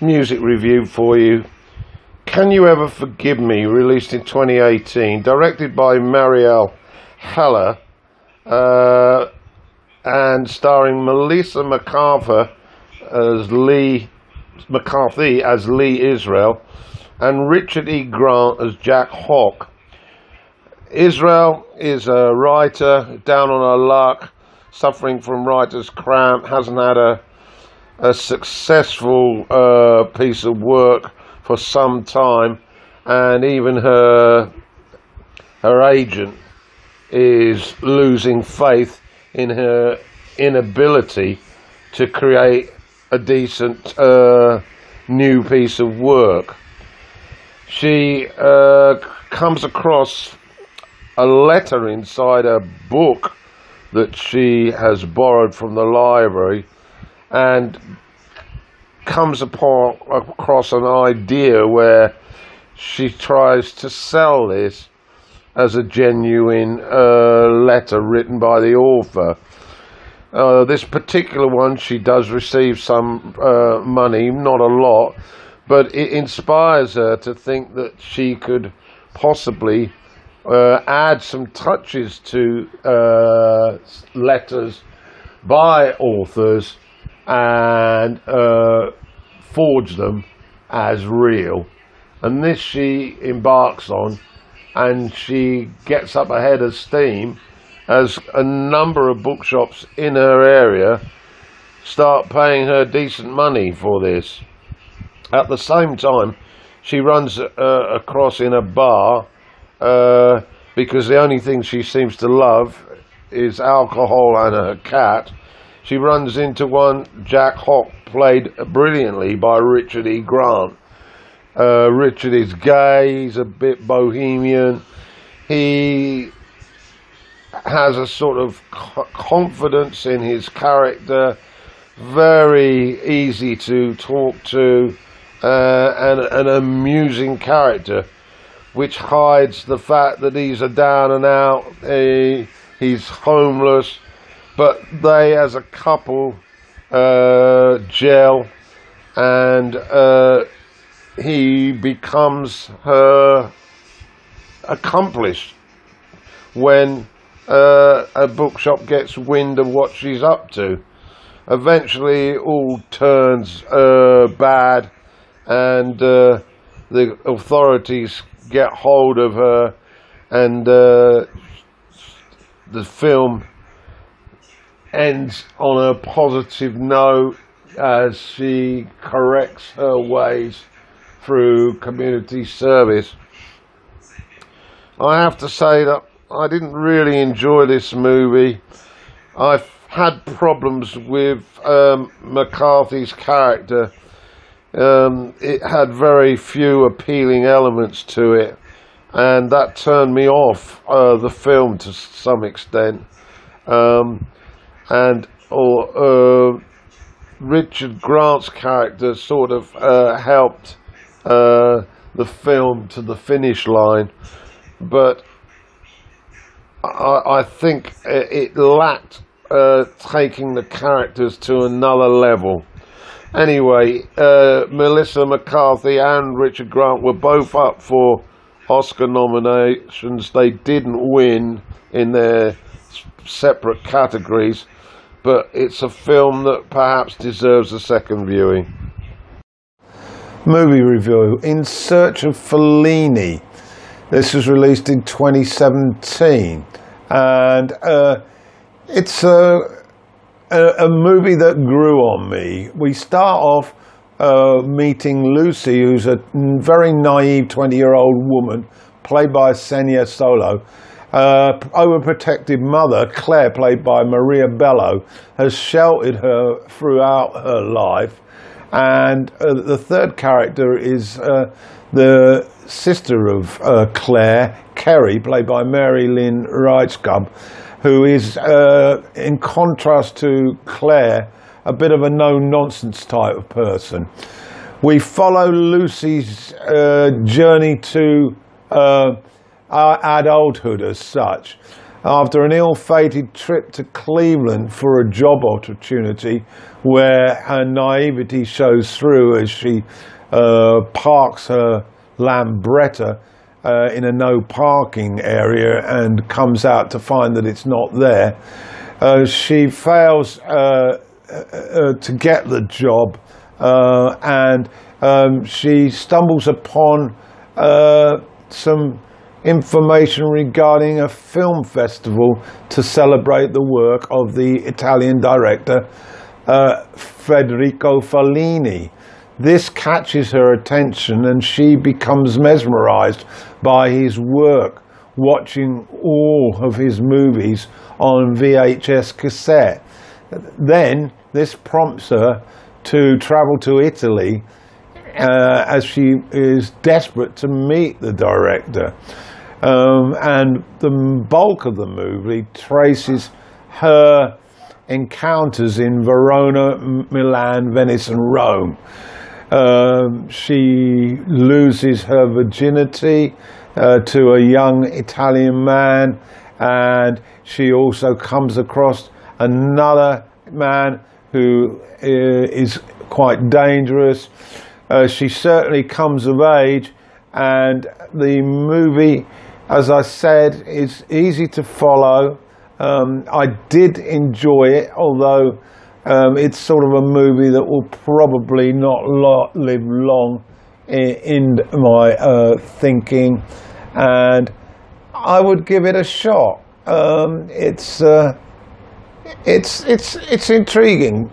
music review for you. Can You Ever Forgive Me, released in 2018, directed by Marielle Heller, uh, and starring Melissa McCarthy as Lee McCarthy as Lee Israel, and Richard E. Grant as Jack Hock. Israel is a writer down on her luck, suffering from writer's cramp, hasn't had a a successful uh, piece of work for some time, and even her her agent is losing faith in her inability to create a decent uh, new piece of work. She uh, comes across a letter inside a book that she has borrowed from the library and comes upon across an idea where she tries to sell this as a genuine uh, letter written by the author. Uh, this particular one, she does receive some uh, money, not a lot, but it inspires her to think that she could possibly uh, add some touches to uh, letters by authors and uh, forge them as real. And this she embarks on, and she gets up ahead of steam as a number of bookshops in her area start paying her decent money for this. At the same time, she runs uh, across in a bar uh, because the only thing she seems to love is alcohol and her cat she runs into one Jack Hock, played brilliantly by Richard E. Grant. Uh, Richard is gay, he's a bit bohemian. He has a sort of confidence in his character, very easy to talk to, uh, and an amusing character, which hides the fact that he's a down and out, he, he's homeless, but they as a couple uh, gel and uh, he becomes her accomplished when uh, a bookshop gets wind of what she's up to. Eventually, it all turns uh, bad, and uh, the authorities get hold of her, and uh, the film ends on a positive note as she corrects her ways through community service. I have to say that I didn't really enjoy this movie. I've had problems with um, McCarthy's character. Um, it had very few appealing elements to it, and that turned me off uh, the film to some extent. Um, and or uh, Richard Grant's character sort of uh, helped uh, the film to the finish line, but I, I think it, lacked uh, taking the characters to another level. Anyway, uh, Melissa McCarthy and Richard Grant were both up for Oscar nominations. They didn't win in their separate categories but it's a film that perhaps deserves a second viewing. Movie review In Search of Fellini. This was released in 2017, and uh, it's a, a, a, movie that grew on me. We start off uh, meeting Lucy, who's a very naive 20 year old woman, played by Ksenia Solo uh, overprotective mother, Claire, played by Maria Bello, has sheltered her throughout her life. And uh, the third character is uh, the sister of uh, Claire, Kerry, played by Mary Lynn Rajskub, who is, uh, in contrast to Claire, a bit of a no nonsense type of person. We follow Lucy's uh, journey to our adulthood as such. after an ill-fated trip to Cleveland for a job opportunity where her naivety shows through as she uh, parks her Lambretta uh, in a no parking area and comes out to find that it's not there. Uh, she fails uh, uh, to get the job uh, and um, she stumbles upon some information regarding a film festival to celebrate the work of the Italian director uh, Federico Fellini. This catches her attention and she becomes mesmerized by his work, watching all of his movies on VHS cassette. Then this prompts her to travel to Italy uh, as she is desperate to meet the director. Um, and the bulk of the movie traces her encounters in Verona, Milan, Venice, and Rome. Um, she loses her virginity uh, to a young Italian man, and she also comes across another man who uh, quite dangerous. Uh, she certainly comes of age, and the movie, as I said, it's easy to follow. Um, I did enjoy it, although um, it's sort of a movie that will probably not live long in, in my uh, thinking, and I would give it a shot. Um, it's uh, it's it's it's intriguing.